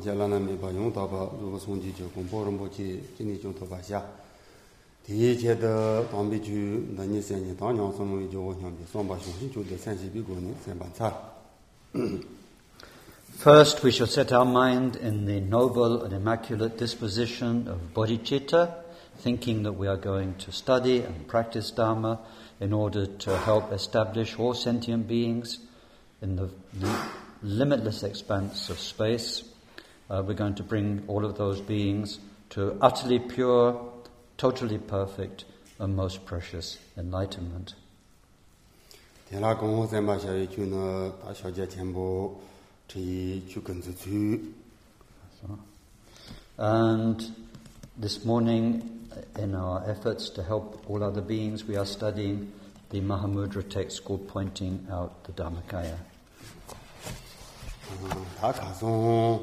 jia la na mi ba yong da ba ru song ji ju gong bo ren bo ji ji ni jiong to ba xia di yi jie de dang bi ju na ni sen ni dang yang song mi ju wo xiang bi song ba xiong xin ju de san xi bi guo ni san ban ca First, we should set our mind in the noble and immaculate disposition of bodhicitta, thinking that we are going to study and practice Dharma in order to help establish all sentient beings in the limitless expanse of space. uh, we're going to bring all of those beings to utterly pure, totally perfect, and most precious enlightenment. And this morning, uh, in our efforts to help all other beings, we are studying the Mahamudra text called Pointing Out the Dharmakaya. Uh,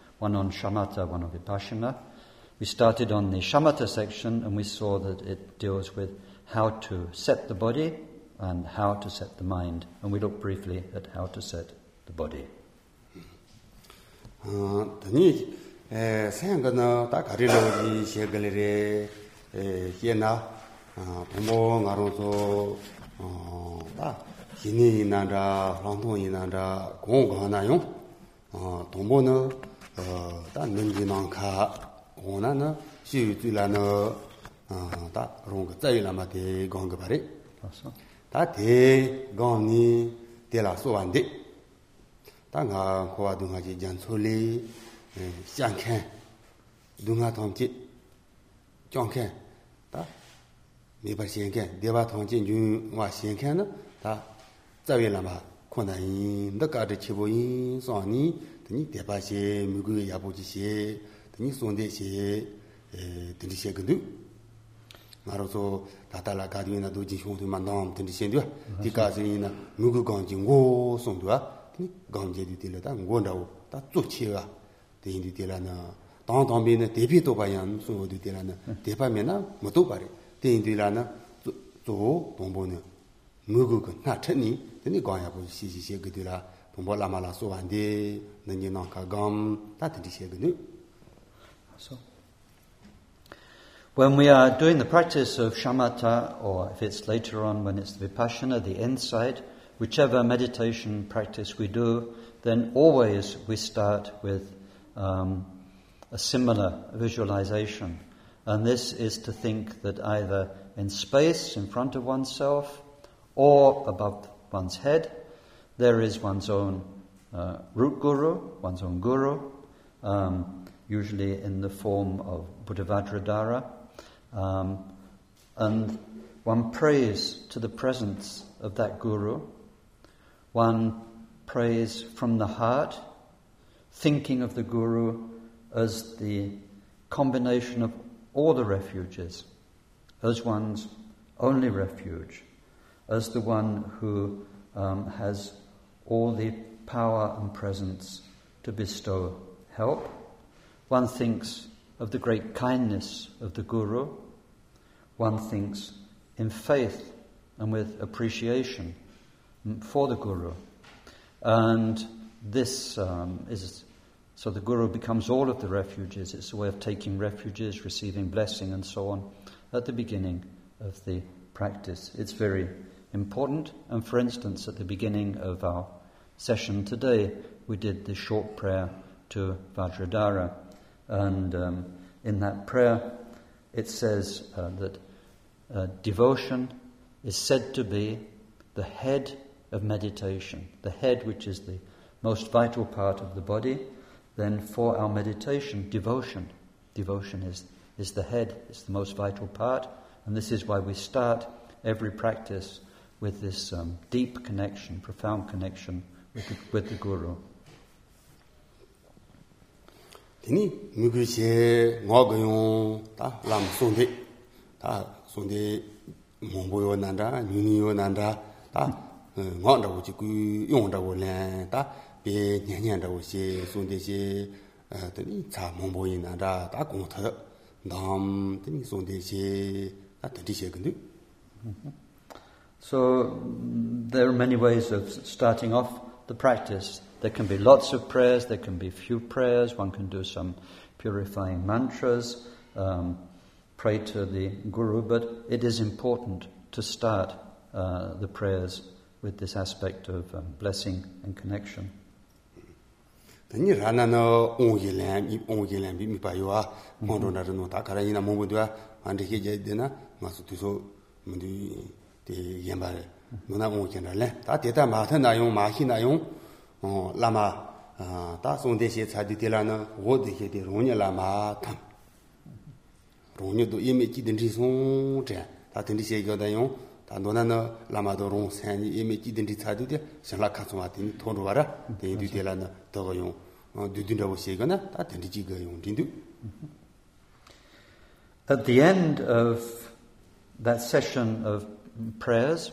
one on shamatha, one on vipassana. We started on the shamatha section and we saw that it deals with how to set the body and how to set the mind. And we looked briefly at how to set the body. Tani, sayanga na ta karilo ji shegali re, hiye nga ronzo, ta hini inanda, langto inanda, gong gana yung, tongbo na, 다 능기난카 오나나 시유줄라노 아다 롱가 자이라마데 공가 바리 아서 다데 공니 데라 소완데 당가 고와 동아지 잔솔리 샹켄 동아 통치 정켄 다 미바 샹켄 데바 통치 준와 샹켄은 다 자이라마 코나인 너가데 치보인 소니 tani deba she, miguwe yabuji she, tani sonde she, e, tani she gandu. Maro so tatala kadiwe na doji shungdu ma naam tani she duwa, di kazi ina miguwe gangji ngo songduwa, tani gangje di dila ta ngo ndawo, ta zog chewa, tani di dila na, tang tangbe na debi toba yan songwa di dila na, deba me na mato pari, tani dila na zo tongbo na miguwe na chani, tani gangya po shi shi she gudila, xi xie ge de la dong bo la ma la so wan de na ka gam ta de xie ge ne So, when we are doing the practice of shamatha, or if it's later on when it's the vipassana, the insight, whichever meditation practice we do, then always we start with um, a similar visualization. And this is to think that either in space in front of oneself or above one's head, there is one's own uh, root guru, one's own guru, um, usually in the form of Buddhavajradhara. Um, and one prays to the presence of that guru. One prays from the heart, thinking of the guru as the combination of all the refuges, as one's only refuge, as the one who um, has all the power and presence to bestow help. One thinks of the great kindness of the Guru. One thinks in faith and with appreciation for the Guru. And this um, is so the Guru becomes all of the refuges. It's a way of taking refuges, receiving blessing, and so on at the beginning of the practice. It's very important. And for instance, at the beginning of our session today, we did the short prayer to Vajradhara. And um, in that prayer, it says uh, that uh, devotion is said to be the head of meditation, the head which is the most vital part of the body. Then, for our meditation, devotion. Devotion is, is the head, it's the most vital part. And this is why we start every practice with this um, deep connection, profound connection 베티코로 디니 미그제 ngogoyo ta lam sonde ta sonde mongboyo nanda nyuniyo nanda ta eh, ngong da wo ji gu yong da wo len ta be nyan nyan da wo xie sonde xie de eh, ni cha mongboyo nanda ta gong ta nam de ni sonde xie ta de di xie gen so there are many ways of starting off. The practice. There can be lots of prayers, there can be few prayers, one can do some purifying mantras, um, pray to the Guru, but it is important to start uh, the prayers with this aspect of um, blessing and connection. Tani rana no ongi lam, i ongi lam bi mi pa yo a mondo na no ta kara ina mo bu ande ke je de na ma su tu so mu di de yen ba le no na ongi na le ta de ta ma ta na yong ma hi na yong 어 라마 다 송대시 차디 되라는 오디게 되 롱녀 라마 탐 롱녀도 이미 지든지 송제 다 든지 교다용 다 노나는 라마도 롱 산이 이미 지든지 차디데 살라 카소마틴 돈으로 와라 대디 되라는 더용 어 두든다고 시거나 다 든지 거용 딘두 At the end of that session of prayers,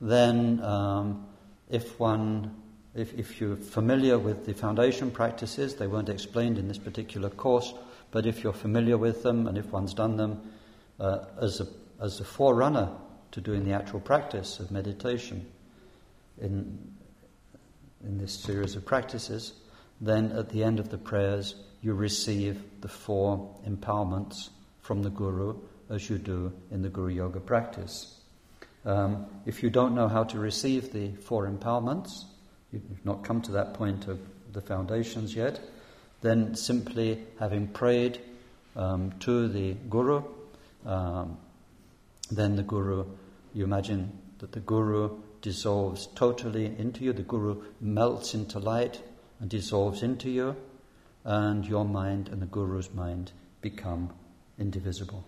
then um, if one if, if you're familiar with the foundation practices, they weren't explained in this particular course, but if you're familiar with them and if one's done them uh, as, a, as a forerunner to doing the actual practice of meditation in, in this series of practices, then at the end of the prayers, you receive the four empowerments from the Guru as you do in the Guru Yoga practice. Um, if you don't know how to receive the four empowerments, you've not come to that point of the foundations yet, then simply having prayed um, to the Guru, um, then the Guru, you imagine that the Guru dissolves totally into you, the Guru melts into light and dissolves into you, and your mind and the Guru's mind become indivisible.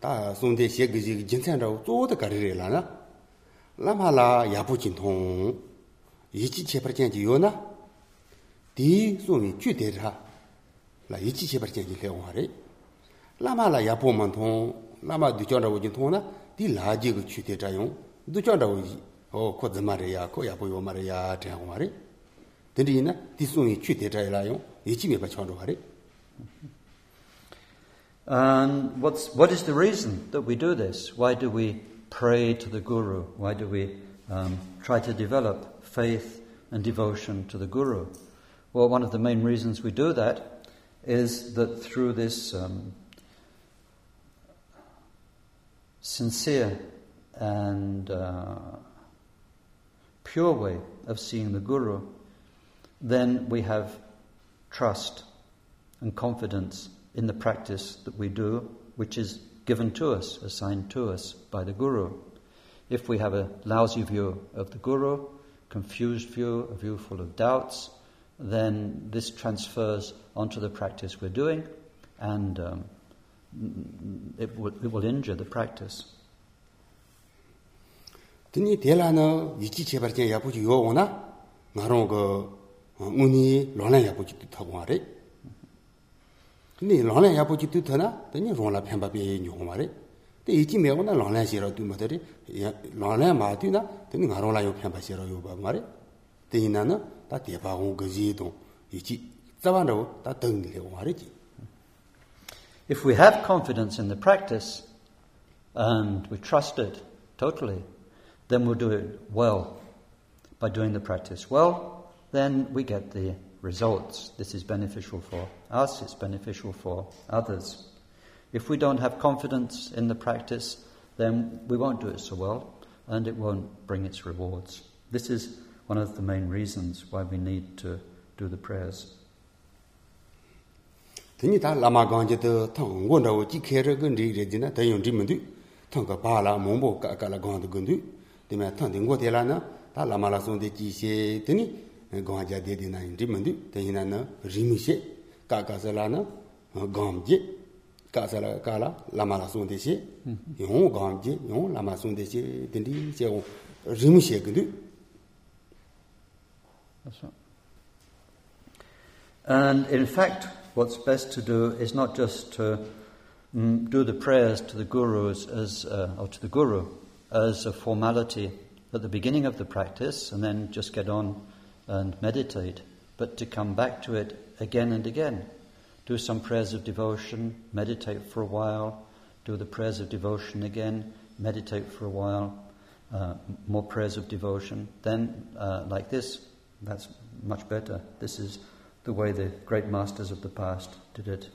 다 송대 시게지 진짜로 쪼도 가리래라나 라마라 야부진통 이지 제벌전지 요나 디 송이 주대라 라 이지 제벌전지 해용하래 라마라 야부만통 라마 뒤전라고 진통나 디 라지가 주대자용 뒤전라고 어 코즈마리아 코 야부요 마리아 대용하래 근데이나 디 송이 주대자라용 이지 메바 천도하래 And what's, what is the reason that we do this? Why do we pray to the Guru? Why do we um, try to develop faith and devotion to the Guru? Well, one of the main reasons we do that is that through this um, sincere and uh, pure way of seeing the Guru, then we have trust and confidence in the practice that we do, which is given to us, assigned to us by the Guru. If we have a lousy view of the Guru, confused view, a view full of doubts, then this transfers onto the practice we're doing and um, it, will, it will injure the practice. Tini dela na yichi chebar che yapu chi yo ona ngaro go uni 운이 론란 야부지 뜻하고 말해 ni lānglāng yāpo jī tū tā na, tā ni rōng lā pēmbā pē yī nyōng mā rē. Tā yī jī mē gō na lānglāng xē rā tū mā tā rē, lānglāng mā tū na, tā ni ngā rōng lā yō pēmbā xē rā yō bā mā rē. Tā yī na na, tā tē pā gōng gā jī tōng, yī jī, tsa bā rā wō, tā tēng nī lē gō mā rē jī. If we have confidence in the practice, and we trust it totally, then we'll do it well. By doing the practice well, then we get the results. This is beneficial for us, it's beneficial for others. If we don't have confidence in the practice, then we won't do it so well and it won't bring its rewards. This is one of the main reasons why we need to do the prayers. Tini ta lama gangje de tang won da ji ke re gen ri re jina da yong ka ba la mong bo ka ka la gang de gen du de ma tang lama la song de ji xie gong ja de de na yin ji men du de yin na na ri mi xie ka ka sa la na gam ji ka sa la ka la la de xie yong ji yong de xie de di xie ri mi xie gen du And in fact, what's best to do is not just to mm, do the prayers to the gurus as, uh, or to the guru as a formality at the beginning of the practice and then just get on and meditate, but to come back to it again and again. Do some prayers of devotion, meditate for a while, do the prayers of devotion again, meditate for a while, uh, more prayers of devotion. Then, uh, like this, that's much better. This is the way the great masters of the past did it.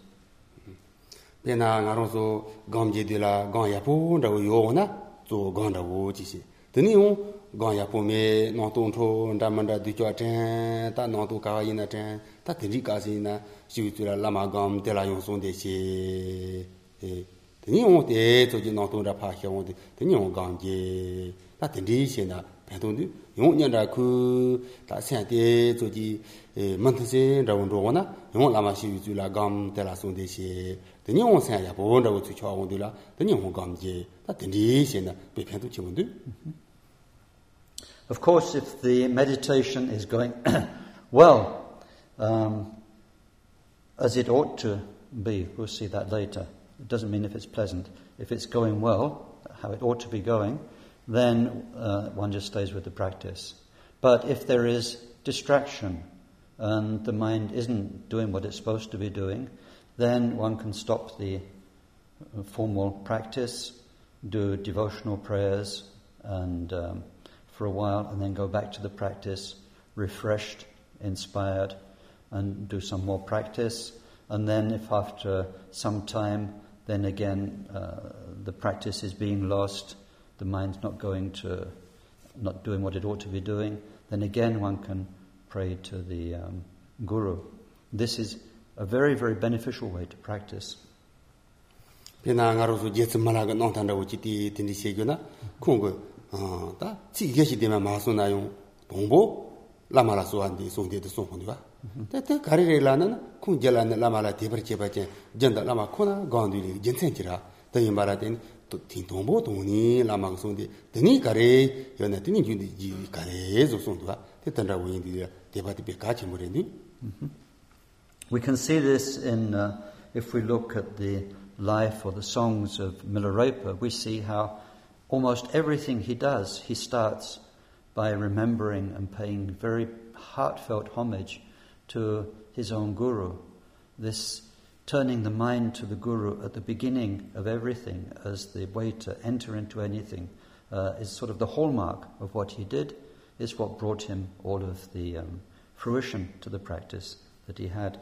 Pena nga rong so gam je de ya po da na zo gang da wo ji si. Teni yo gang gāng yā pō mē, nāng tōng tō, ndā mā ndā dū chua chēn, tā nāng tō kāwa yīnā chēn, tā tēnrī kāsī yīnā, shī wī tūrā lā mā gāng tē lā yōng sōng tē shē, tēnī yōng tē tō jī nāng tōng rā pā xia wōng tē, tēnī yōng gāng jē, tā tēnrī shē nā, pēn tōng tū, yōng nyā rā kū, tā sēn tē tō jī, mān tē sē rā wōng rō wō na, yōng lā mā shī wī tūrā gāng tē lā sōng tē shē, tēnī yōng sēn yā pō rā wō tsū chua wōng tē lā, tēnī yōng gāng jē, tā tēnrī shē nā, pē pēn tō chē wōng tū. Of course, if the meditation is going well, um, as it ought to be, we'll see that later. It doesn't mean if it's pleasant. If it's going well, how it ought to be going, then uh, one just stays with the practice. But if there is distraction and the mind isn't doing what it's supposed to be doing, then one can stop the uh, formal practice, do devotional prayers, and um, for a while, and then go back to the practice, refreshed, inspired, and do some more practice. And then, if after some time, then again uh, the practice is being lost, the mind's not going to, not doing what it ought to be doing, then again one can pray to the um, guru. This is a very, very beneficial way to practice. 어다 지게시 되면 마소나용 동보 라마라소한디 송데도 송혼디가 때때 가리레라는 쿵젤라는 라마라 디버체바체 전다 라마 코나 건디리 젠센지라. 더이 말하된 또 딘동보 동니 라마 송디 드니 가레 연나 드니 준디 지 가레 송송도가 때던라 우인디 데바디 베가치 모레니. We can see this in uh, if we look at the life or the songs of Milarepa we see how almost everything he does, he starts by remembering and paying very heartfelt homage to his own guru. This turning the mind to the guru at the beginning of everything as the way to enter into anything uh, is sort of the hallmark of what he did, is what brought him all of the um, fruition to the practice that he had.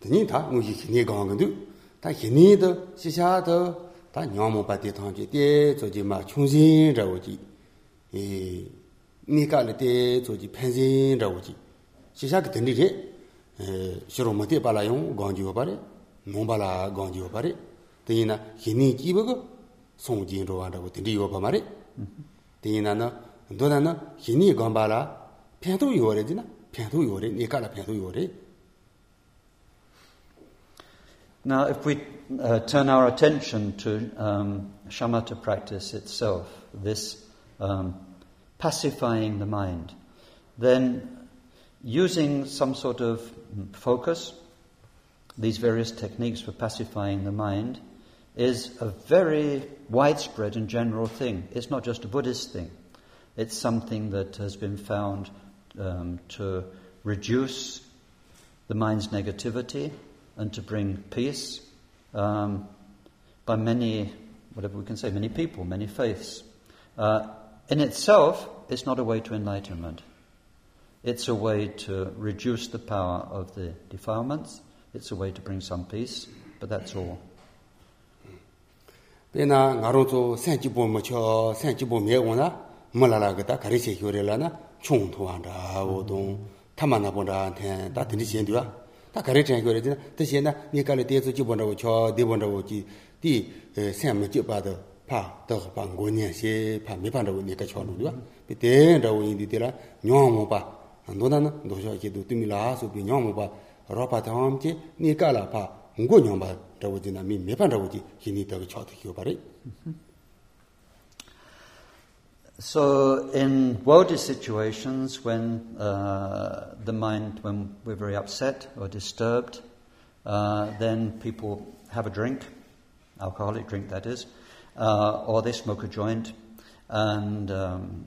teni ta hini gang gang du ta hini de xi xia 다 녀모 바디 당지 때 저지 마 충신이라고 지. 이 니까를 때 저지 팬신이라고 지. 시작 된리게 에 싫어 못해 발아용 건지고 바래. 농발아 건지고 바래. 되나 힘이 기버고 송진로 한다고 들리고 봐 말이. 되나나 너나나 힘이 건발아 편도 요래지나 편도 요래 니까라 편도 요래 Now, if we uh, turn our attention to um, shamatha practice itself, this um, pacifying the mind, then using some sort of focus, these various techniques for pacifying the mind, is a very widespread and general thing. It's not just a Buddhist thing. It's something that has been found um, to reduce the mind's negativity and to bring peace um, by many, whatever we can say, many people, many faiths. Uh, in itself, it's not a way to enlightenment. It's a way to reduce the power of the defilements. It's a way to bring some peace, but that's all. 베나 나로조 센지보 모초 센지보 메고나 몰라라가다 가리세 효레라나 총토한다 오동 타마나보다한테 다 드니 지엔디와 다 가래 전 거래. 대신에 니가래 대주 기본으로 저 대본으로 기디 샘을 지 봐도 파 더가 방고년 시 파미반으로 니가 쳐놓으려 비대라고 인디디라 뇽모 봐 너나는 너저 기도 뜸이라서 비 뇽모 봐 로바다 함께 니가라 파 응고 뇽바. 저거지나 미 메반으로 기니 더 쳐도 기고 바래 So in worldly situations, when uh, the mind, when we're very upset or disturbed, uh, then people have a drink, alcoholic drink that is, uh, or they smoke a joint, and um,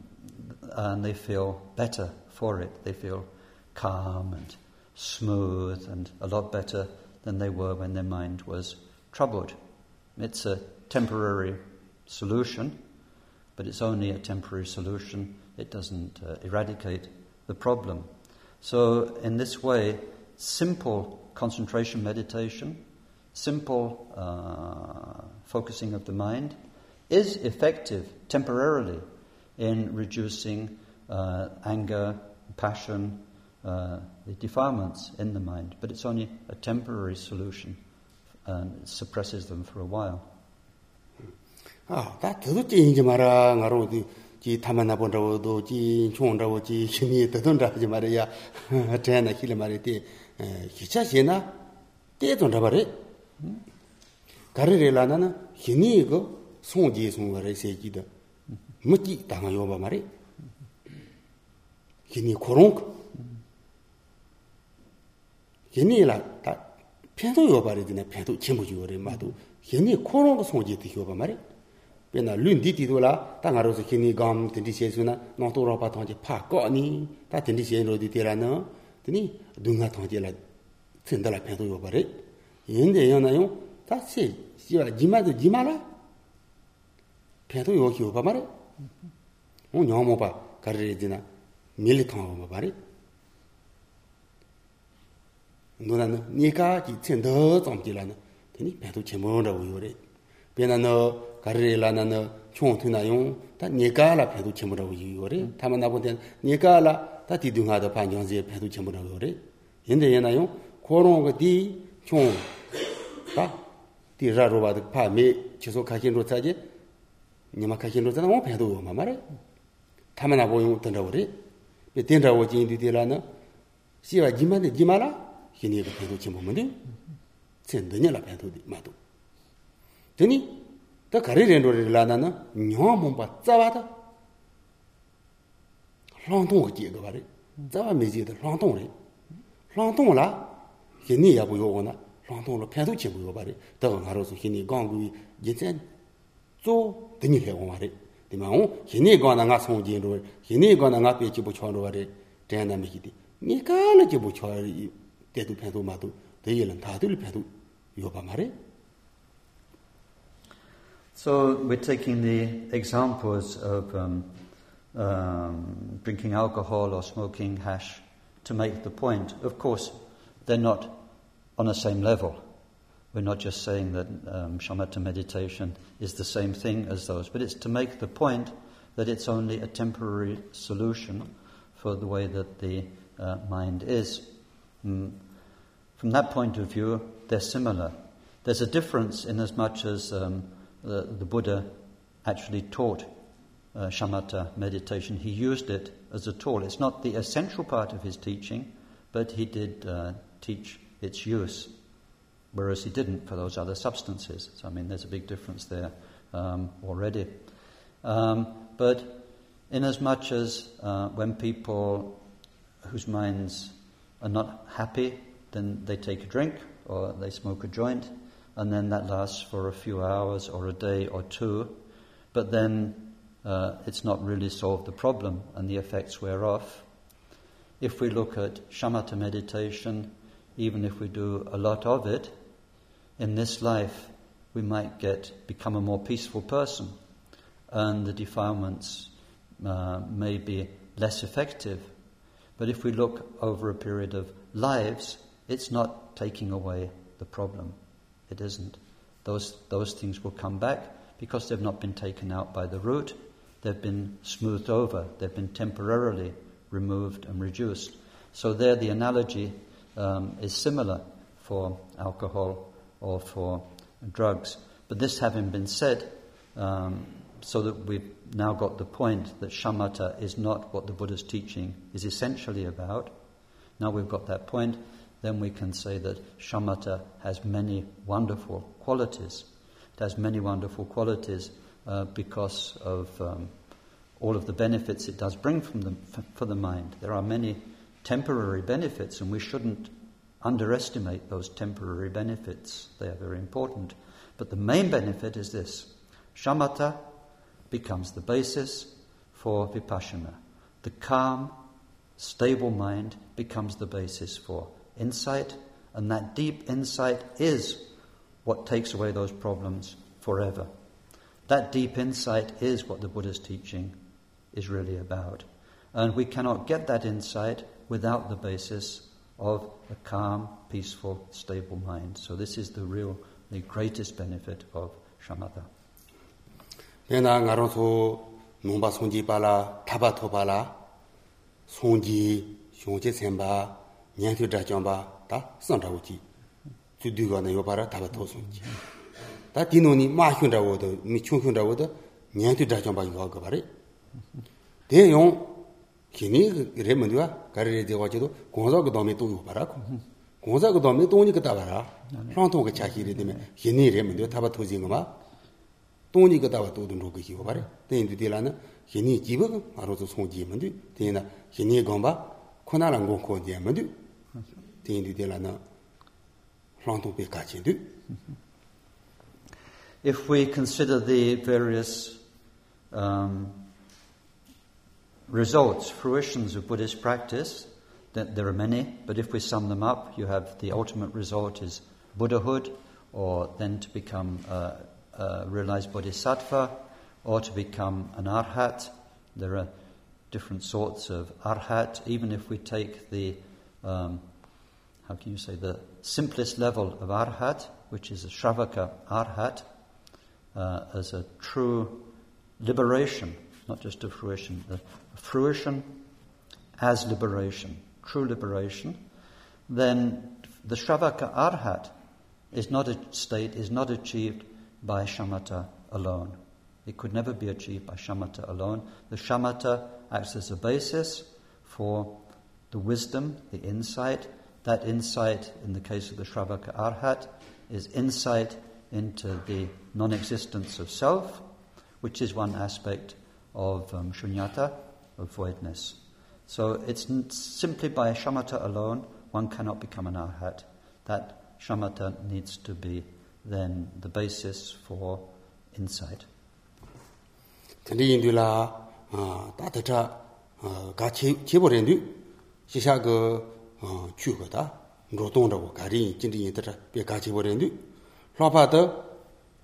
and they feel better for it. They feel calm and smooth and a lot better than they were when their mind was troubled. It's a temporary solution, but it's only a temporary solution. It doesn't uh, eradicate the problem. So, in this way, simple concentration meditation, simple uh, focusing of the mind, is effective temporarily in reducing uh, anger, passion, uh, the defilements in the mind, but it's only a temporary solution and suppresses them for a while. 아, 다 더럽지 인지 마라. 나로 어디 지 타만나 본다고도 지 총온다고 지 힘이 더던다 하지 말이야. 대나 힐 말이디. 기차 제나 때도 나버리. 가르레라나나 힘이 이거 송지 송거래 세기다. 뭐지 당하여 봐 말이. 힘이 고롱. 힘이라 다 편도 요바리드네 편도 제목이 요래 마도 힘이 고롱 송지 되요 봐 말이. bina lun di di la ta nga ro su khini gam tin di she su na no to ro pa thong ji pha ko ni. Ta tin di she ro di te la no tini du nga thong ji la chen da la pe do yo ba re. Yin de yo na yo ta se ji wa ji ma de ji ma la. Pe do yo ki yo ba ma re. Un nyam mo ba ka re di na mi le thong ba ba re. Ndo na ni ka ji chen de zong ji la na. Tini pe do chen mo ro yo re. 요래 변나너 가르라나너 총투나용 다 니가라 배도 제모로 요래 타만 나보된 니가라 다 디둥하다 반정제 배도 제모로 요래 인데 얘나용 고롱 그총 다 디라로바드 파미 지소 가신 로차지 니마 가신 로차나 뭐 배도 요 마마래 타만 나보용 던다오래 벤다오 진디디라나 시와 지마데 지마라 hini ka pendu chenpo mende, tsen danya la pendu di madu. Teni, ta kari rendo re la na na, nyong mongpa tsawa ta, langtong ka jie ka bari, tsawa me jie ta langtong re. Langtong la, hini ya bu yo wana, langtong la pendu chenpo yo bari, ta ka ngaro su hini gang gui, yin tsen, zo danyi he wang bari. Dima wong, hini gang na nga song jin ro, hini gang na nga pe jibu chuan ro bari, danya na me ki di, ni ka la jibu chuan 대도 패도 마도 대일은 다들 패도 요바 말에 So we're taking the examples of um, um, drinking alcohol or smoking hash to make the point. Of course, they're not on the same level. We're not just saying that um, shamatha meditation is the same thing as those, but it's to make the point that it's only a temporary solution for the way that the uh, mind is. Mm. From that point of view, they're similar. There's a difference in as much as um, the, the, Buddha actually taught uh, shamatha meditation. He used it as a tool. It's not the essential part of his teaching, but he did uh, teach its use, whereas he didn't for those other substances. So, I mean, there's a big difference there um, already. Um, but in as much as uh, when people whose minds are not happy then they take a drink or they smoke a joint, and then that lasts for a few hours or a day or two, but then uh, it's not really solved the problem and the effects wear off. If we look at shamatha meditation, even if we do a lot of it, in this life we might get become a more peaceful person, and the defilements uh, may be less effective But if we look over a period of lives, it's not taking away the problem. It isn't. Those, those things will come back because they've not been taken out by the root, they've been smoothed over, they've been temporarily removed and reduced. So, there the analogy um, is similar for alcohol or for drugs. But this having been said, um, so that we've now got the point that shamatha is not what the Buddha's teaching is essentially about. Now we've got that point, then we can say that shamatha has many wonderful qualities. It has many wonderful qualities uh, because of um, all of the benefits it does bring from the, for the mind. There are many temporary benefits, and we shouldn't underestimate those temporary benefits. They are very important. But the main benefit is this shamatha becomes the basis for vipassana. The calm, stable mind becomes the basis for insight, and that deep insight is what takes away those problems forever. That deep insight is what the Buddha's teaching is really about. And we cannot get that insight without the basis of a calm, peaceful, stable mind. So, this is the real, the greatest benefit of shamatha. nyantu dha chomba ta san dha wuchi tu dhigwa na yobara taba tosu wuchi ta dino ni ma hyun dha wada, mi chung hyun dha wada nyantu dha chomba yuwa gabari ten yung kini re mandiwa gari re dhiwa chido gongza ka dhomi to yobara ku. Gongza ka dhomi to ni ka tabara rang tong ka chaki re dhime kini re mandiwa taba tosi ngama tong ni ka taba to dhun roka hiwa bari ten yin tu dhila na kini jiba ka nga rozo song jiye mandiwa ten yin na kini gomba kona lang gong ko jiye mandiwa If we consider the various um, results, fruitions of Buddhist practice, that there are many, but if we sum them up, you have the ultimate result is Buddhahood, or then to become uh, uh, realized bodhisattva or to become an arhat. There are different sorts of arhat. Even if we take the, um, how can you say, the simplest level of arhat, which is a shravaka arhat, uh, as a true liberation, not just a fruition, a fruition as liberation, true liberation, then the shravaka arhat is not a state, is not achieved by shamatha alone. It could never be achieved by shamatha alone. The shamatha acts as a basis for the wisdom, the insight. That insight, in the case of the Shravaka Arhat, is insight into the non existence of self, which is one aspect of um, shunyata, of voidness. So it's n- simply by shamatha alone one cannot become an arhat. That shamatha needs to be then the basis for insight. Tandi yin la ta ta ta ga chi chi bo ren chu ge da ro dong de wo ga ri jin di yin ta be ga chi bo ren du lo pa de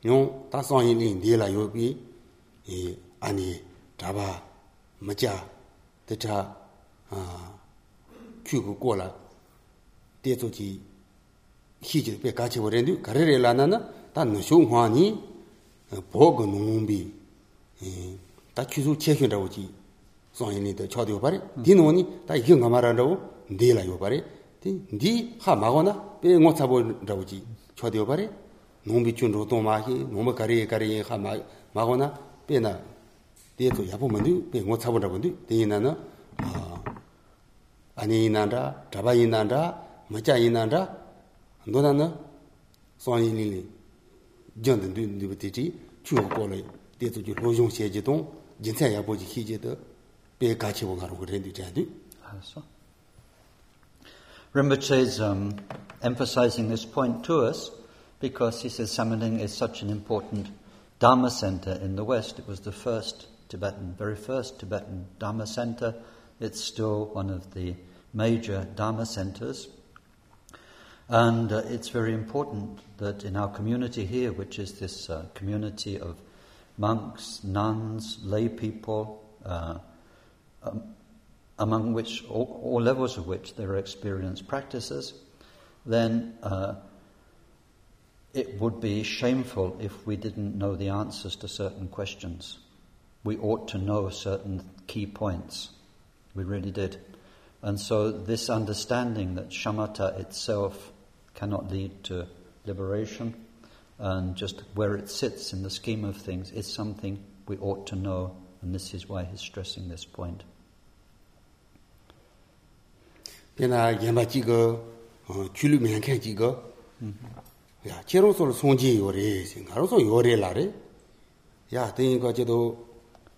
yong ta song yin yin de la yo bi e ani da ba ma ja de ta a chu ge guo la de zu ji 희지 배 같이 버렸는데 가래래라나나 다 너쇼환이 보고 농비 다 취소 체크라고 지 소인이도 쳐도 바래 디노니 다 이거 말하라고 ndela yo bare ti ndi ha magona pe ngo chabo rabuji chode yo bare nombi chun ro to ma hi nomba kare kare ha ma magona pe na de to yapo mandu pe ngo chabo rabundi de ina na ani ina da daba ina da macha ina da ndo na na so yin ni ni jian den du du ti ti chu ko le de to ju lo yong xie ji dong jin ya bo ji hi ji de pe ka chi bo ga ro ge ren du zhen du ha so Rinpoche is um, emphasizing this point to us because he says Samye Ling is such an important Dharma center in the West. It was the first Tibetan, very first Tibetan Dharma center. It's still one of the major Dharma centers. And uh, it's very important that in our community here, which is this uh, community of monks, nuns, lay people, uh, um, among which, all, all, levels of which there are experienced practices, then uh, it would be shameful if we didn't know the answers to certain questions. We ought to know certain key points. We really did. And so, this understanding that shamatha itself cannot lead to liberation and just where it sits in the scheme of things is something we ought to know, and this is why he's stressing this point. pena genpa chiga chulu miankan chiga ya chero sol songji yore ngaro sol yore lare ya tengi ka chedo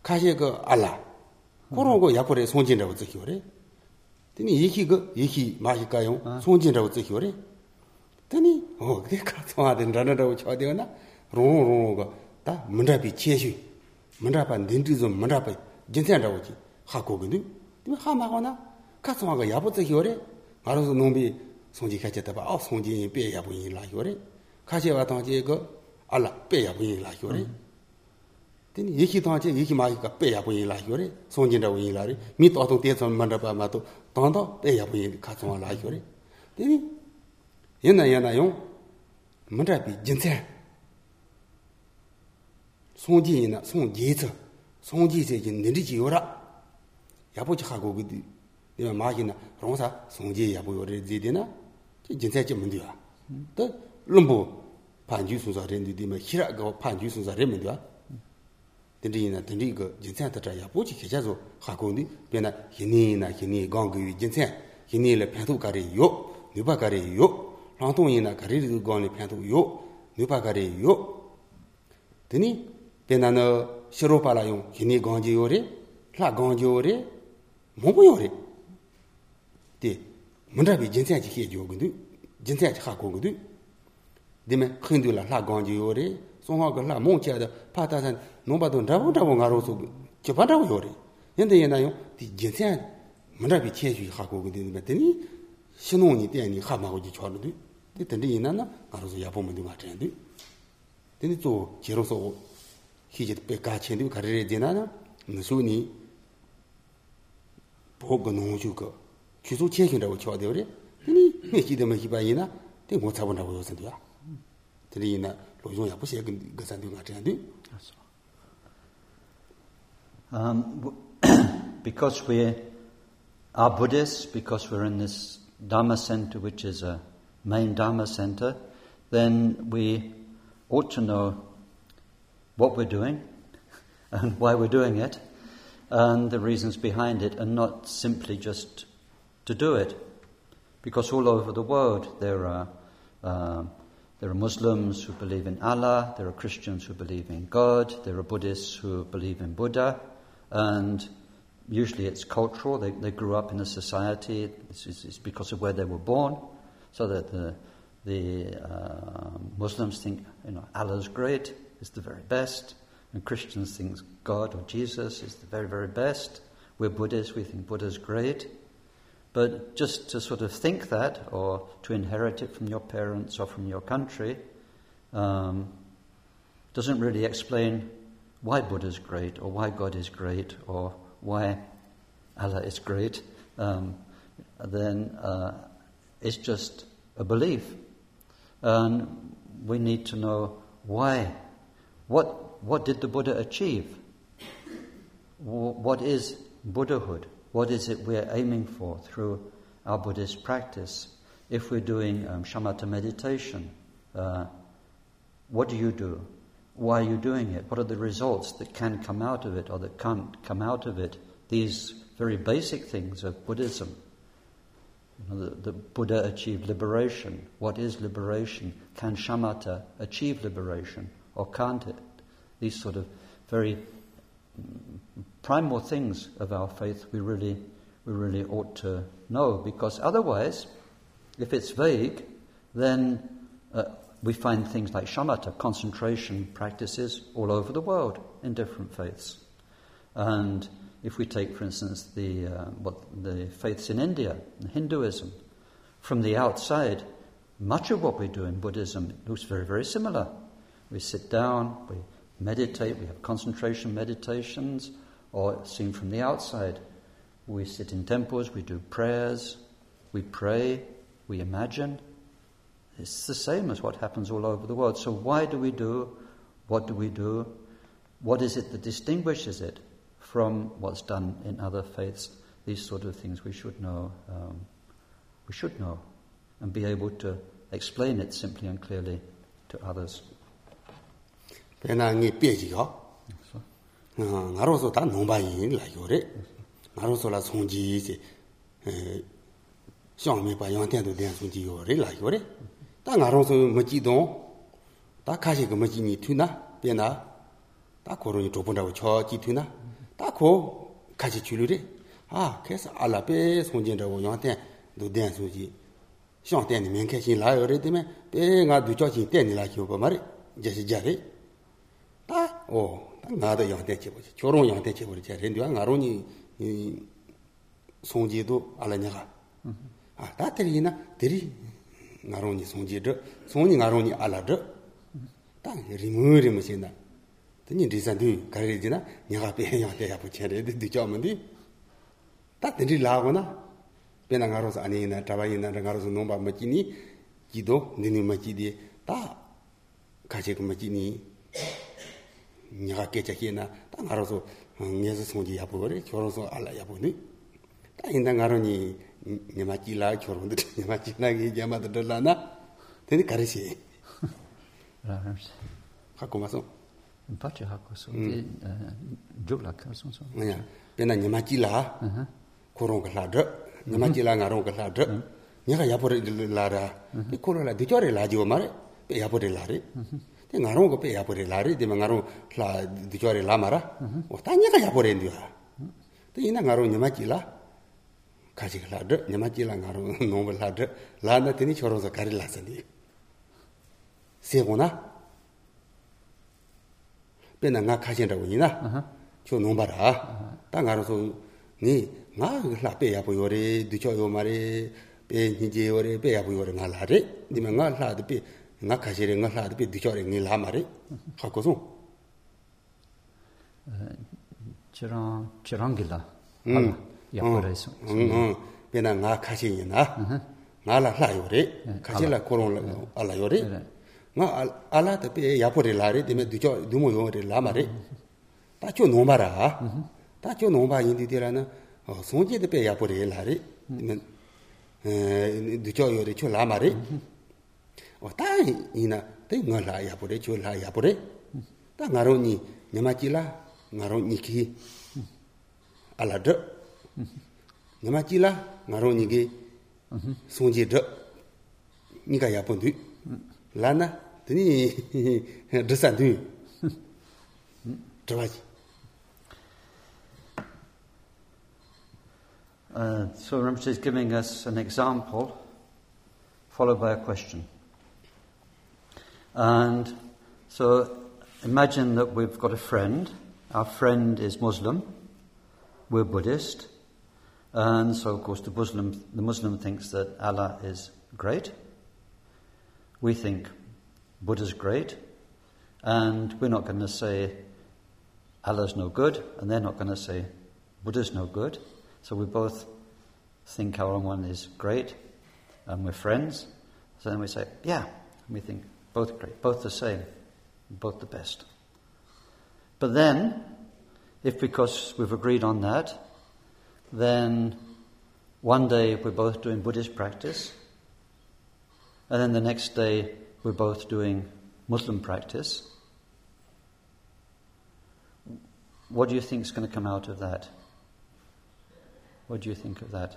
kashi ka ala. Koron ko yakore songjin rawa tsaki yore. Teni yeki ka yeki mahi kayo ah. songjin rawa tsaki yore. Teni o kde ka tsonga ten rana rawa chwa dewa na rongo rongo ka ta mandrapi cheshu mandrapa nindri zon mandrapa jinsen rawa chi. Ha kogundu teni ha mago na. 라나라고 쳐대거나 롱롱가 다 문답이 제시 문답한 닌디즈 문답이 진짜라고 지 하고 근데 이 하마거나 가서 하가 야부 쓰기 요래 말아서 놈비 송지 가졌다 봐. 어 송지 빼야 보이 라 요래. 가시 왔던 제거 알라 빼야 보이 라 요래. 되니 얘기 더 하지 얘기 마이가 빼야 보이 라 요래. 송진다 보이 라리. 미 또도 대서 만다 봐 마도 당도 빼야 보이 가서 라 요래. 되니 옛날 옛날용 문자비 진짜 송지이나 송지서 송지세 진 느리지 요라. 야보지 하고 그 내가 마기나 롱사 송지 야보 요래 지디나 jinzai chi mundiwa. Da lumbu panju sunsa rendi di ma hira gawa panju sunsa re mundiwa. Dendri ina dendri ika jinzai tatra ya pochi kecha zo hakondi, bina hini ina hini gangi jinzai, hini ila pantu kari yo, nipa kari yo, langtong ina kari rizu gangi pantu yo, nipa kari yo. Deni, bina na shiro pala yung hini gangi yo re, la gangi yo re, mobu yo re. Di, 문답이 진짜지 해 줘거든. 진짜지 하고 거든. 되면 흔들라 라광지 요래. 송화가 라 몽치아다 파타산 노바도 잡고 잡고 가로서 저바다고 요래. 근데 얘나요. 디 진짜 문답이 체주 하고 거든. 그랬더니 신혼이 때니 하마고 지 쳐는데. 근데 얘나나 가로서 야보면 돼 맞는데. 근데 또 제로서 희지 빼가 챘는데 가르래 되나나. 무슨이 보고 놓으주고 kyusu chekindawo chwa dewa re, tani me chi dama hiba ina, tani ngo tsabon dawa yo sandiwa. Tani ina lo yung ya pu xe ga sandiwa nga chan di. Um, because we are Buddhists, because we're in this Dharma center, which is a main Dharma center, then we ought to know what we're doing and why we're doing it and the reasons behind it, and not simply just to do it. Because all over the world there are, uh, there are Muslims who believe in Allah, there are Christians who believe in God, there are Buddhists who believe in Buddha, and usually it's cultural. They, they grew up in a society, it's, it's, because of where they were born, so that the, the uh, Muslims think you know, Allah's great, is the very best, and Christians think God or Jesus is the very, very best. We're Buddhists, we think Buddha's great. But just to sort of think that, or to inherit it from your parents or from your country, um, doesn't really explain why Buddha is great, or why God is great, or why Allah is great. Um, then uh, it's just a belief. And we need to know why. What, what did the Buddha achieve? What is Buddhahood? What is it we're aiming for through our Buddhist practice? If we're doing um, shamatha meditation, uh, what do you do? Why are you doing it? What are the results that can come out of it or that can't come out of it? These very basic things of Buddhism. You know, the, the Buddha achieved liberation. What is liberation? Can shamatha achieve liberation or can't it? These sort of very primal things of our faith we really, we really ought to know, because otherwise, if it's vague, then uh, we find things like shamatha, concentration practices, all over the world in different faiths. And if we take, for instance, the, uh, what, the faiths in India, Hinduism, from the outside, much of what we do in Buddhism looks very, very similar. We sit down, we meditate, we have concentration meditations, or seen from the outside, we sit in temples, we do prayers, we pray, we imagine. It's the same as what happens all over the world. So, why do we do? What do we do? What is it that distinguishes it from what's done in other faiths? These sort of things we should know. Um, we should know and be able to explain it simply and clearly to others. 나로서 다 농바인 라요레 나로서라 송지 이제 에 샤오미 바양 텐도 된 송지 요레 라요레 다 나로서 뭐지도. 다 가시 그 뭐지니 튀나? 변나? 다 고로니 조본다고 저지 튀나? 다고 가시 줄으레 아 그래서 알라베 송진다고 양텐 도된 송지. 샤오텐이 맹캐신 라요레 때문에 내가 두저지 때니 라키고 말이 제시 자리 다오 나도 양대 지보지 결혼 양대 지보지 제 렌디와 나로니 이 송지도 알아냐가 아 다들이나 들이 나로니 송지도 송니 나로니 알아도 딱 리무리 무신다 드니 리산도 가리지나 내가 배야 돼야 붙여야 돼 뒤져면디 딱 들이 라고나 배나 가로서 아니나 잡아이나 가로서 농바 맞지니 기도 니니 맞지디 다 가지 그 맞지니 nyaka kecha kye na ta ngaro so nye su songji yapu gore, kyoro so ala yapu ni. Ta inda ngaro ni nyama chi la kyoro ndu, nyama chi la ki nyama dada la na, teni kare shi. Hako ma so? Pachi hako so, juk la kar son so. Pena nyama chi la, korong ka la dra, nyama chi la ngaro ka la dra, nyaka yapu la ra, koro la, di chore la 데 나롱 거 빼야 버리 라리 데면 나롱 라 디교리 라마라 왔다 니가 야 버린 디야 데 이나 나롱 니마 길라 가지 길라드 니마 길라 나롱 농을 라드 라나 테니 초로서 가리 라서니 세고나 빼나 나 가신다고 이나 저 농바라 땅 알아서 니나 길라 빼야 보여리 디교요 말이 빼 니제 요리 빼야 보여리 나라리 니면 나 라드 빼 nga kashire nga laa dhibi dhikyawari nga laa maari khaa kusung chirang, chirang gila. Mm. Yakwara mm. isung bina mm, nga kashingi na mm-hmm. nga laa laa yore eh, kashi laa korong eh, ala yore eh. nga ala dhibi yapori laa re dhime dhikyaw dhimu yore laa maari tachyo nomba raa mm-hmm. tachyo nomba yindi dhira na oh, songji dhibi yapori laa re mm-hmm. dhime dhikyaw yore cho laa maari 왔다 이나 대 나라 야보레 졸라 야보레 다 나로니 냐마치라 나로니키 알아드. 냐마치라 나로니기. 송지드. 니가 야본디. 라나 드니 드산디. 드와지. Uh, so Rinpoche is giving us an example followed by a question. And so imagine that we've got a friend. Our friend is Muslim. We're Buddhist. And so, of course, the Muslim, the Muslim thinks that Allah is great. We think Buddha's great. And we're not going to say Allah's no good. And they're not going to say Buddha's no good. So we both think our own one is great. And we're friends. So then we say, yeah. And we think both great, both the same, both the best. But then, if because we've agreed on that, then one day we're both doing Buddhist practice, and then the next day we're both doing Muslim practice. What do you think is going to come out of that? What do you think of that?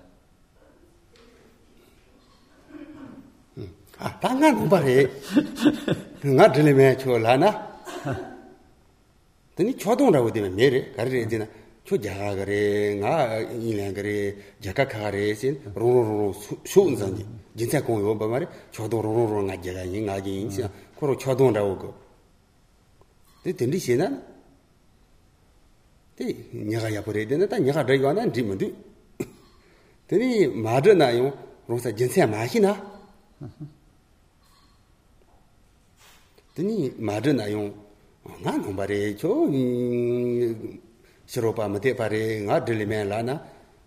당가 노바레. nga dhili me cho la na. Tani chodong 되면 메레 가르레 지나 초 jaga gare, nga ilan gare, jaka kagare sin, rung rung rung su unzanji. Jinsa kong yo ba mare, chodong rung rung rung nga jaga yin, nga yin sin, koro chodong rawo go. Di tindi si na, di nyaga yapore dina, ta nyaga dhaya na di mundu. Tani madra na yung, rungsa jinsa maa hi na. 드니 마드나 용 나노 바레 조 시로파 마테 바레 nga dilimen la na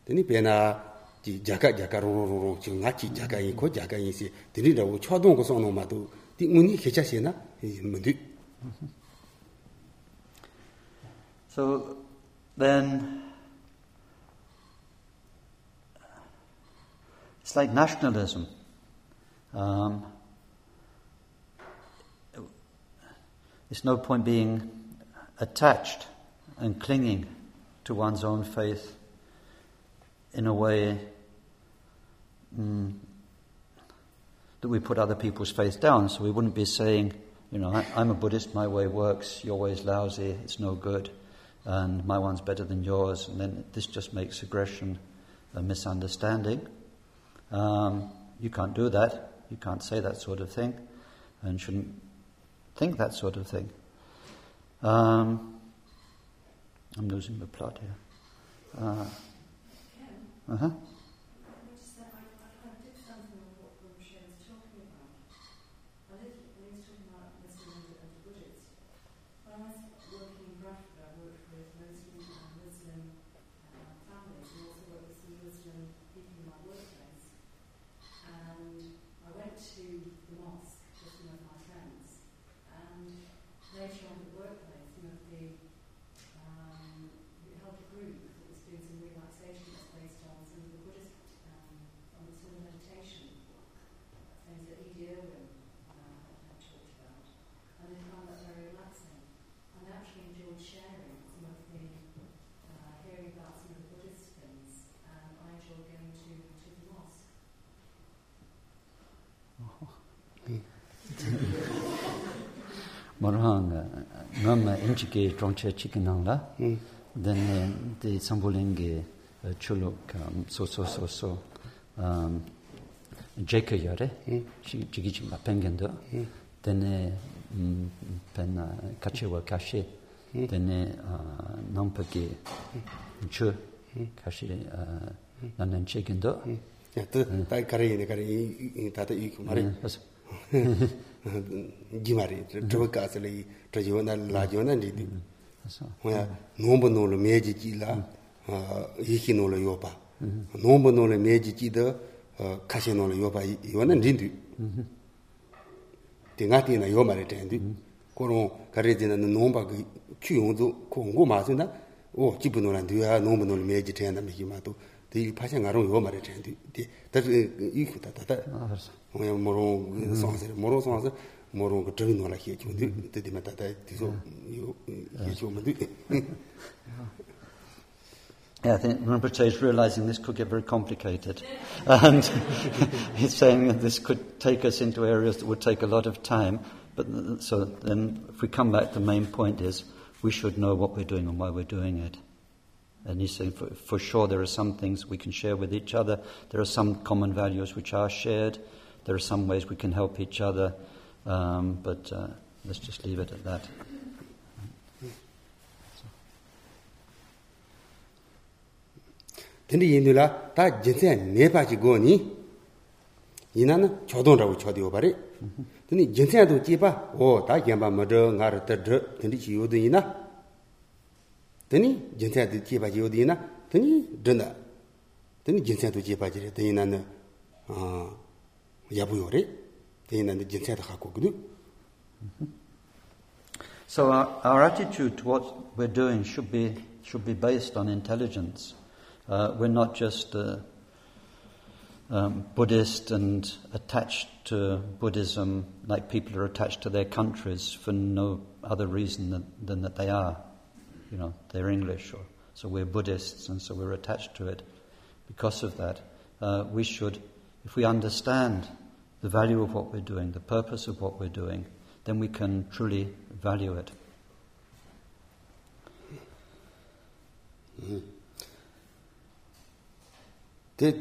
Teni pena ji jaka jaka ro ro ro ro chi nga chi jaka yin ko jaka yin si teni ra wo chwa dong ko song no ma tu ti nguni kecha she na mu du. So then, it's like nationalism. Um, it's no point being attached and clinging to one's own faith in a way mm, that we put other people's faith down. So we wouldn't be saying, you know, I, I'm a Buddhist, my way works, your way is lousy, it's no good, and my one's better than yours. And then this just makes aggression a misunderstanding. Um, you can't do that. You can't say that sort of thing, and shouldn't think that sort of thing. Um, I'm losing the plot here. Uh huh. chiki chongche chiki nangla then uh, the sambulingi uh, chulo um, so so so so um jeka yare. Chigi chigi ma pengendo then uh, mm, pen kachewa kashe then nampa ki chu kashe nanan chegendo ᱛᱟ ᱠᱟᱨᱮ ᱱᱮ ᱠᱟᱨᱮ ᱛᱟᱛᱟ ᱤᱠ ᱢᱟᱨᱮ gimari zhiba kaasa la chajiwa na lajiwa na nidi waya nomba nolo meji ji la ihi nolo yoba nomba nolo meji ji da kashi nolo yoba iwa na rindu di nga di na yo mara chandu korong kare zi na nomba kyu yungzu kongo masu na o jibu nolo nduya nomba nolo meji chanda miki mato mā tō, tī pāshā ngā rō yōma rī tēndi. Tā rī, ī khu tā tā tā. ngaya moro songse moro songse moro ko trin wala hie chu de de mata da ti so yo hie chu ma Yeah, I think Rinpoche is realizing this could get very complicated. And he's saying that this could take us into areas that would take a lot of time. But uh, so then, if we come back, the main point is we should know what we're doing and why we're doing it. And he's saying for, for sure there are some things we can share with each other. There are some common values which are shared. There are some ways we can help each other, um, but uh, let's just leave it at that. Tendi yindula, ta jinsen nepa chi go ni, yina na chodon rawu chodi yo bari. Tendi jinsen du jiba, o ta yenpa madro tani jinsan tu chi pachi yodi na tani dhinda tani jinsan tu chi pachi re tani nana yabu yore tani nana jinsan tu khako gudu So our, our attitude to what we're doing should be should be based on intelligence. Uh, we're not just uh, um, Buddhist and attached to Buddhism like people are attached to their countries for no other reason than, than that they are. You know, they're English, or, so we're Buddhists, and so we're attached to it. Because of that, uh, we should if we understand the value of what we're doing, the purpose of what we're doing, then we can truly value it. Du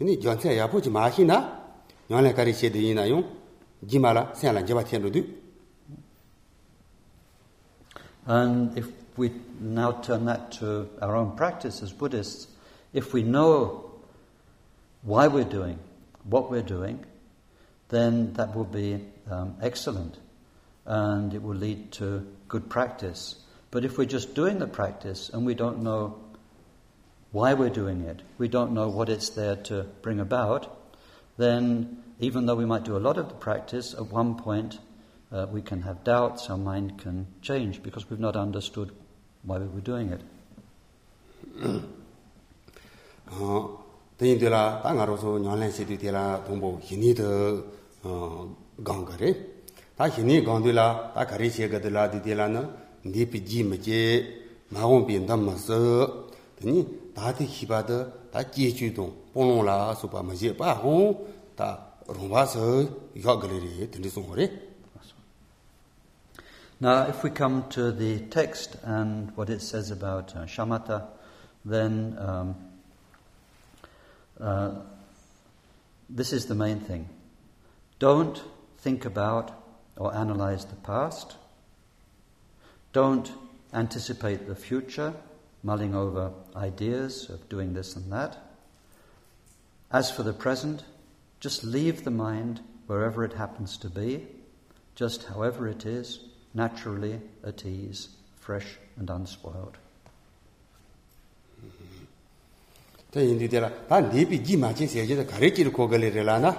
na nyon len ga ri xie de yin na yo la sen la And if we now turn that to our own practice as Buddhists, if we know why we're doing what we're doing, then that will be um, excellent. and it will lead to good practice. But if we're just doing the practice and we don't know why we're doing it, we don't know what it's there to bring about, then even though we might do a lot of the practice, at one point uh, we can have doubts, our mind can change because we've not understood why we were doing it. Uh, Tenyi tila, ta nga roso nyanlan siti tila tongpo hini to uh, gang kare. Ta hini gang tila, ta kare she gadila di tila na, nipi ji maje, magung pi ndam maso, hōng, tā rōng bā sō yā gā lē rē, tēndē sōng rē. Now, if we come to the text and what it says about uh, shamatha, then um, uh, this is the main thing. Don't think about or analyze the past. Don't anticipate the future, mulling over ideas of doing this and that. As for the present, just leave the mind wherever it happens to be, just however it is, naturally at ease, fresh and unspoiled. tā yīndi tēlā, tā nīpi jī māchī sēchī tā kārī kīrī kōgali rīlā na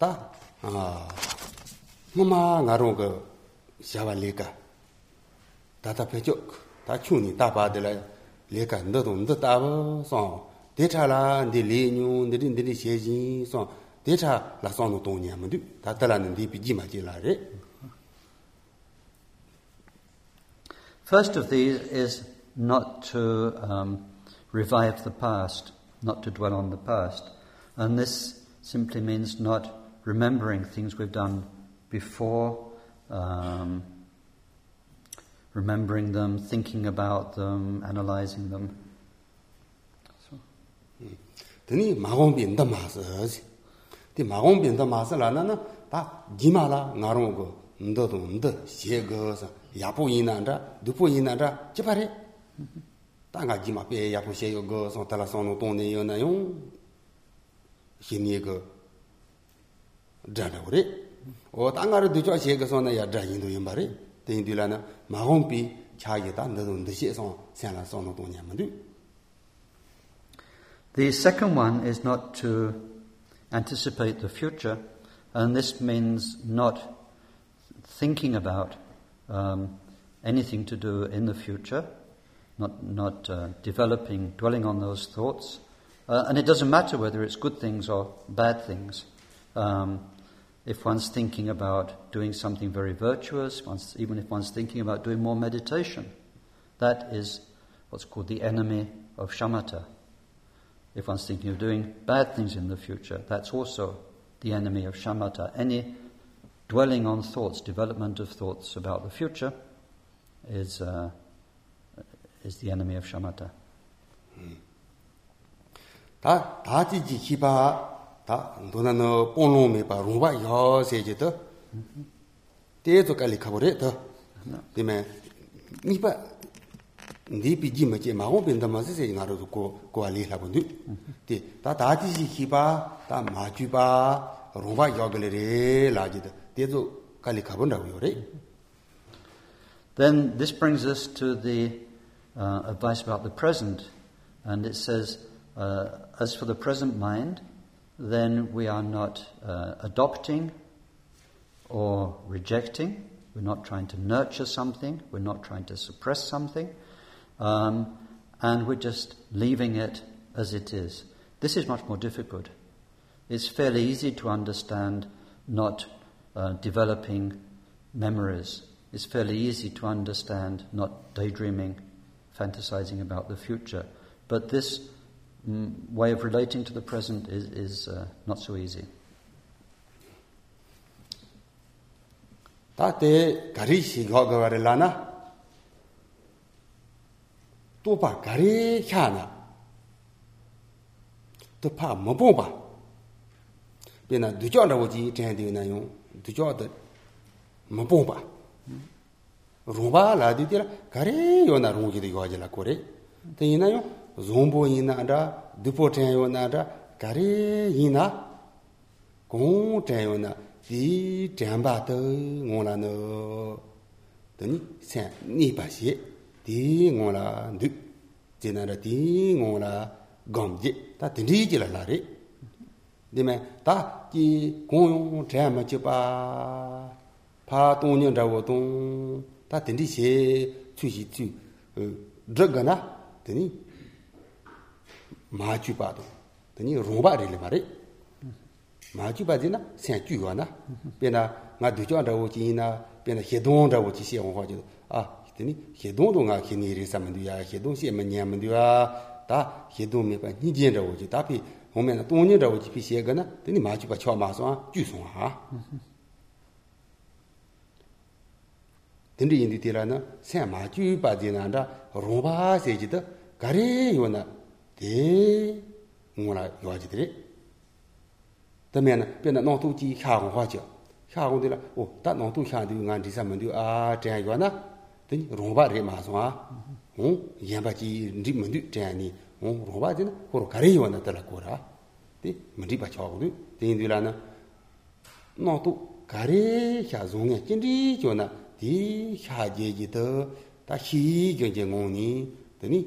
tā mā ngā 다 큐니 다 받으라 레가 너도 너 따버 송 데차라 니 레뉴 니리 니리 셰진 송 데차 라송도 동냐면도 다 따라는데 비지 마지라레 First of these is not to um, revive the past, not to dwell on the past. And this simply means not remembering things we've done before, um, remembering them, thinking about them, analyzing them. So. Tani magong bin da mas ji. Ti magong bin da mas la na na ta ji ma la nga rong go ndo do ndo xie ge sa ya bu yin nan da du bu yin nan da ji pa re. Ta nga ji ma pe ya bu xie yo ge song ta la song no dong ne yo na yong. Xie ni ge da da wo re. O ta nga ro du jo xie ge song na ya da yin do yin ba re. The second one is not to anticipate the future, and this means not thinking about um, anything to do in the future, not, not uh, developing, dwelling on those thoughts. Uh, and it doesn't matter whether it's good things or bad things. Um, if one's thinking about doing something very virtuous, even if one's thinking about doing more meditation. That is what's called the enemy of shamatha. If one's thinking of doing bad things in the future, that's also the enemy of shamatha. Any dwelling on thoughts, development of thoughts about the future, is, uh, is the enemy of shamatha. 다 도나노 뽕롱메 바 롱바 요세지도 때도 깔리 가버려 더 디메 니바 니비지 마제 마고 벤다 마세세 나로도 고 고알리 하본디 디다 다지지 히바 다 마주바 롱바 요글레레 라지도 때도 깔리 가본다고 요래 Then this brings us to the uh, advice about the present, and it says, uh, as for the present mind, then we are not uh, adopting or rejecting. We're not trying to nurture something. We're not trying to suppress something. Um, and we're just leaving it as it is. This is much more difficult. It's fairly easy to understand not uh, developing memories. It's fairly easy to understand not daydreaming fantasizing about the future. But this Mm, way of relating to the present is, is uh, not so easy. 다테 가리 시가가 말라나 또바 가리 캬나 또파 뭐보바 비나 두죠라고 지 텐디나요 두죠도 뭐보바 로바 라디디라 가리 요나 로기도 이거 하지라 고래 되나요 zombo yina da dipo tenyo na da gari yina gong tenyo na di tenpa to ngon la no doni sen ni pa xie di ngon la ndu zina da di ngon la gom je ta tenri je la la re. Dime ta ki gong yong tenma je pa pa tong nyang da wo tong ta tenri xie chu xi chu eh, draga na doni 마주바도. 아니 로바리를 말이 마주바지나 생주요나? 변나 nga du chwa rawo chi ina pena hedong rawo chi xie wangwa jido a tani hedong do nga ki ni ri sa mandu ya hedong xie ma nyan mandu ya ta hedong me pa ni jian rawo chi ta pi hong me na tong nyan rawo chi pi xie ga na tani ma ju pa chwa ma suwa ju suwa ha tani indi tira na sen ma ju pa zi na ra rong pa xie jido gari yo na dē ngō rā yuwa jī dhirī. Tā mē na, pē na nōng tū jī xā gōng hua jī, xā gōng dhī rā, o, tā nōng tū xā dhī ngā dhī sā mō dhī ā chāyā yuwa na, dhī rōng bā rī mā sōng ā, hōng, yēn bā jī rī mō dhī chāyā nī, hōng, rōng bā dhī na, kō rō kārī yuwa na tā rā kō rā, dhī mō dhī bā chā gōng dhī, dhī dhī rā na, nōng tū kārī xā zōng ngā jī rī yuwa na, dhī xā jī jī dhī, tā xī gyōng jī ngōng nī, dhī nī,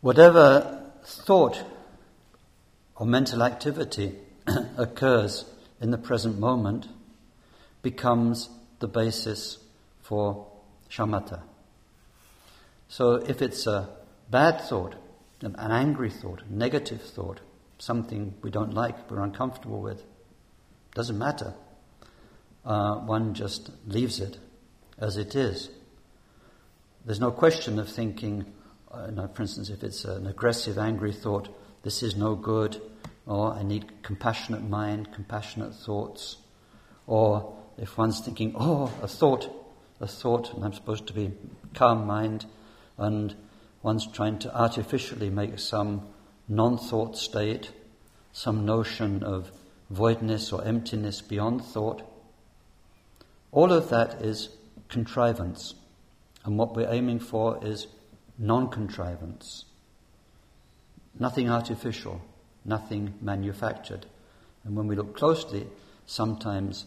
Whatever thought or mental activity occurs in the present moment becomes the basis for shamatha. So if it's a bad thought, an angry thought, negative thought, something we don't like, we're uncomfortable with, doesn't matter. Uh, one just leaves it as it is. There's no question of thinking, uh, know, for instance, if it's an aggressive, angry thought, this is no good, or I need compassionate mind, compassionate thoughts, or if one's thinking, oh, a thought, a thought, and I'm supposed to be calm mind, and one's trying to artificially make some non thought state, some notion of voidness or emptiness beyond thought. All of that is contrivance, and what we're aiming for is non contrivance, nothing artificial nothing manufactured. And when we look closely, sometimes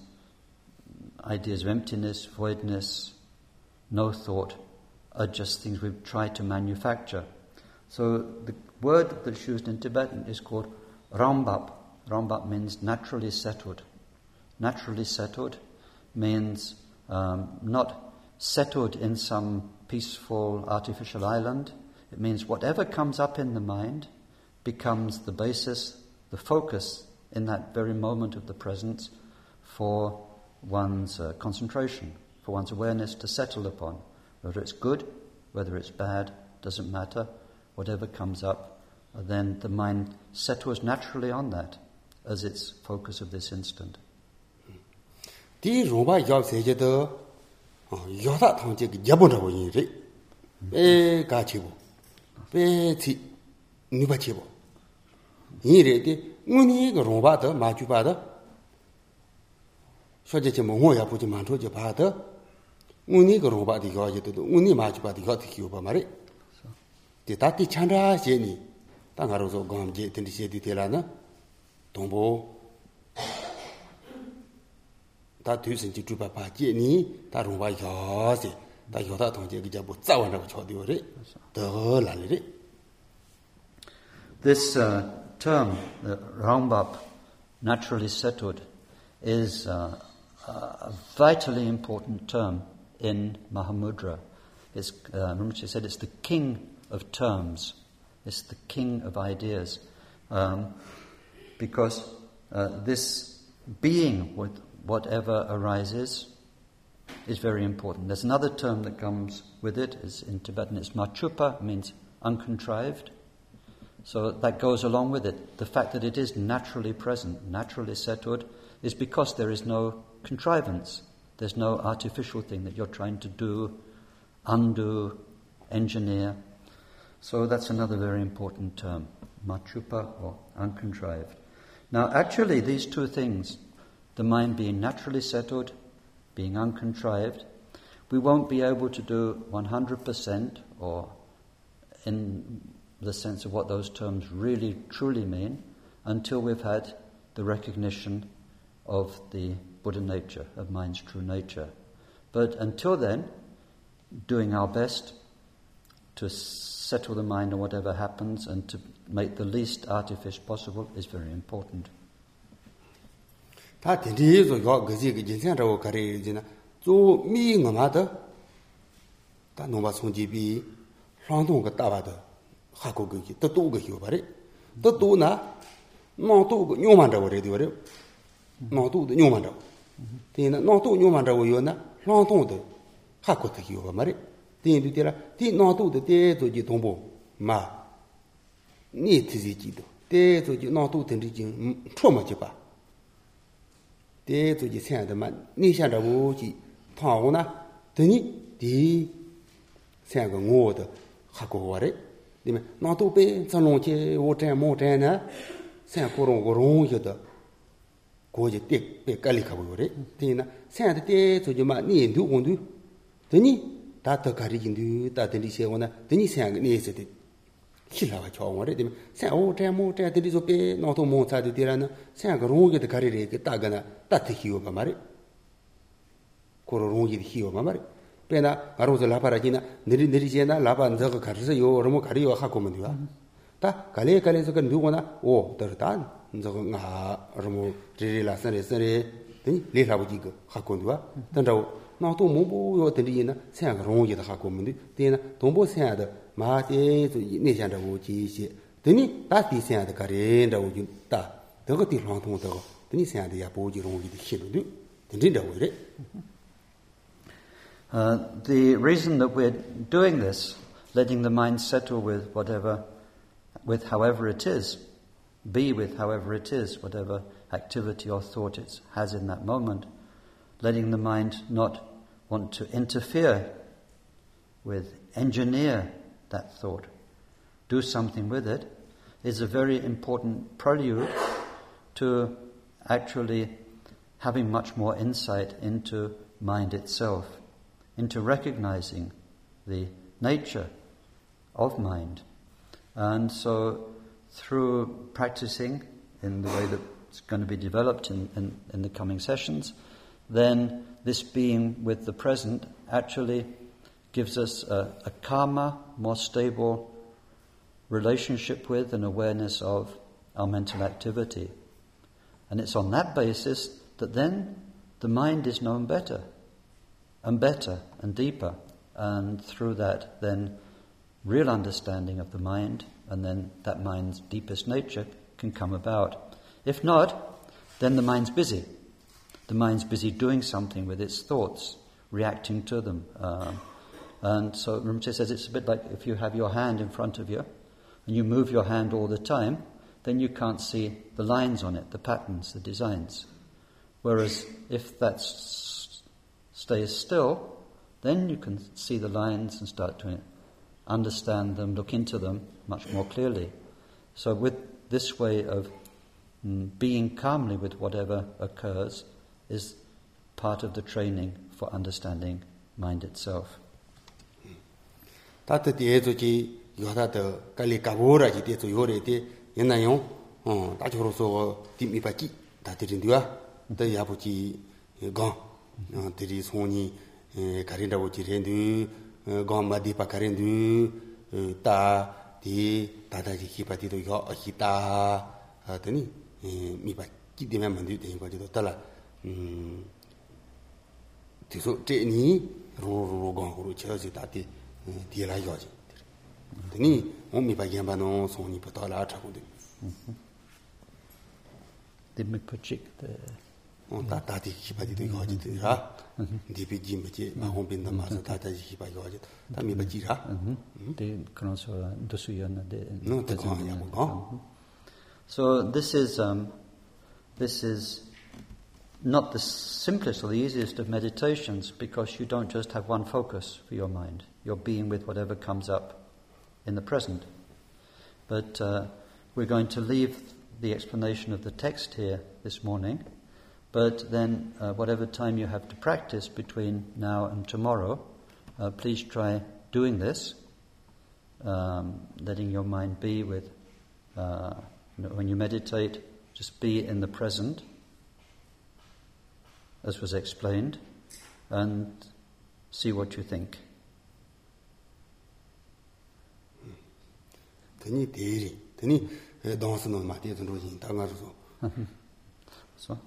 ideas of emptiness, voidness, no thought are just things we've tried to manufacture. So the word that's used in Tibetan is called rambap. Rambap means naturally settled. Naturally settled means um, not settled in some peaceful artificial island. It means whatever comes up in the mind, becomes the basis, the focus in that very moment of the presence for one's uh, concentration, for one's awareness to settle upon. Whether it's good, whether it's bad, doesn't matter. whatever comes up, then the mind settles naturally on that as its focus of this instant. Di rupa yab seje de ah, yoda thang je ge yabon ra bo yin re. Be ga che bo. Be ti nu ba che bo. Yin re de nguni ge rupa de ma ju ba de. Sho je che mo ngo ya bu je man cho je ba de. Nguni ge rupa de yo je de nguni ma ju ba de yo de ki yo ba ma re. di tati chandra xie ni. Ta nga rungso gom je tindi xie di tila na. Tongpo ta tu san chi chupa pa je ni. Ta rungpa yo xe ta yo ta tong je ki jabu tsawa na cho diyo re. Do la le re. This uh, term, uh, the Rambap, naturally settled, is uh, uh, a vitally important term in Mahamudra. It's, uh, remember she said it's the king of terms, it's the king of ideas, um, because uh, this being with whatever arises is very important. There's another term that comes with it, is in Tibetan it's machupa, means uncontrived. So that goes along with it. The fact that it is naturally present, naturally settled, is because there is no contrivance. There's no artificial thing that you're trying to do, undo, engineer. So that's another very important term, machupa or uncontrived. Now, actually, these two things, the mind being naturally settled, being uncontrived, We won't be able to do 100% or in the sense of what those terms really truly mean until we've had the recognition of the Buddha nature, of mind's true nature. But until then, doing our best to settle the mind on whatever happens and to make the least artifice possible is very important. Tā tīndī yīzō yō gāzī gā jīnsiān rāwō kārī yīzī na zō mī ngā mā tā tā nōmbā sōng jī bī rāng tōng gā tā bā tā hā kō gā jī tā tō gā yō bā rī tā tō na nō tō gā nyō mā rāwō rī dī bā rī nō tō gā nyō mā rāwō tī na nō tō nyō mā rāwō yō na rāng tōng gā hā kō tā yō bā mā rī ten du tela ti nang tu de te zo ji tong bo ma ni ti ji ji do te zo ji nang tu ten ji jing chuo ma ji ba te zo ji xian de ma ni xian de wo ji tang wo na de ni di xian ge ngo de ha ko wa re de me nang tu pe zan long che wo zhen mo zhen na xian ko rong go rong ye de go ji te pe ka li ka wo re de na xian de te zo ji ma ni du gong du de ni nī dā tā kā rī jī ndū dā dē nī xē wō na dē nī sēng gā nī sē dē xīlā wā chō wā rē dē mē sēng wō zhēn mō zhēn dē nī zō bē nā tō mō tsā dē dē rā na sēng gā rōng yō dē kā rī rē gā dā gā na 따트 히오 마마리 코로 롱이 히오 마마리 페나 가로서 라파라지나 느리 느리제나 라반 저거 가르서 요 얼마 가리요 하고 면 돼요 다 갈래 갈래서 그 누구나 오 더단 저거 나 얼마 리리라 선레 선레 니 리라부지 그 하고 돼요 단다고 나도 뭐뭐 요 들리나 생각 롱이다 하고 면 돼. 되나 동보 생각도 마대 저 내장도 지시 되니 다시 생각도 가린다고 준다. 저거 뒤 랑통도 Uh, the reason that we're doing this, letting the mind settle with whatever, with however it is, be with however it is, whatever activity or thought it has in that moment, letting the mind not want to interfere with, engineer that thought, do something with it, is a very important prelude to actually having much more insight into mind itself, into recognizing the nature of mind. And so, through practicing in the way that's going to be developed in, in, in the coming sessions, then this being with the present actually gives us a, a calmer, more stable relationship with and awareness of our mental activity. And it's on that basis that then the mind is known better and better and deeper. And through that, then real understanding of the mind and then that mind's deepest nature can come about. If not, then the mind's busy. The mind's busy doing something with its thoughts, reacting to them. Uh, and so Rinpoche says it's a bit like if you have your hand in front of you and you move your hand all the time, then you can't see the lines on it, the patterns, the designs. Whereas if that stays still, then you can see the lines and start to understand them, look into them much more clearly. So, with this way of mm, being calmly with whatever occurs, is part of the training for understanding mind itself. Tata ti ezo chi yohata ta kali kabora chi tezo yore te yena yon tachi horo so ti mipa chi tati rindiwa ta yabu chi eh, gong. Mm-hmm. Eh, Tiri soni eh, karinda wo chi rendu gong ma dipa karindu ta ti tata chi kipa ti to yo ahi ta tani mipa chi dime mandu tenyi kwa chi to tala tiso teni ro ro ro gong kuru che zi dati di la yo zi tani o mi pa genpa no song ni pa ta la cha kundi di mi pa chik o ta ta di ki pa di di yo zi di ra. Di pi ji mi ji ma hong pin da ma sa ta ta ji ki pa yo zi ta mi pa ji ra. Mm-hmm. Di kran so do su yo na de no ta kong ya mo kong so this is um this is not the simplest or the easiest of meditations because you don't just have one focus for your mind. You're being with whatever comes up in the present. But uh, we're going to leave the explanation of the text here this morning, But then, uh, whatever time you have to practice between now and tomorrow, uh, please try doing this, um, letting your mind be with, uh, you know, when you meditate, just be in the present, as was explained, and see what you think. Tani 대리 tani dāngsa nō mā tētun rōjīn, tā ngā rō So,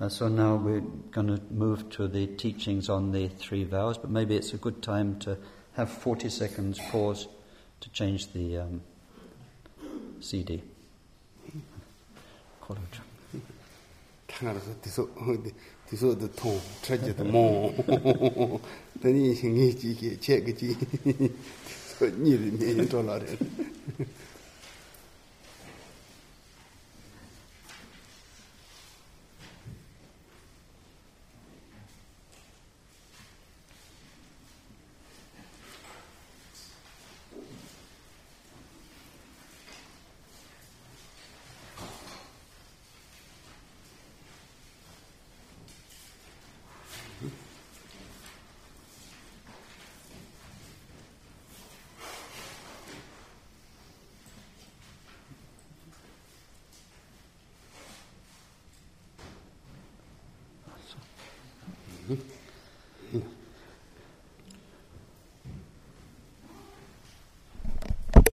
uh, so now we're going to move to the teachings on the three vows, but maybe it's a good time to have 40 seconds pause to change the um, CD. Call it. tiso de tong, chaje de mong, tani shingi chi ke, che ke chi, tiso niri nyi chola re.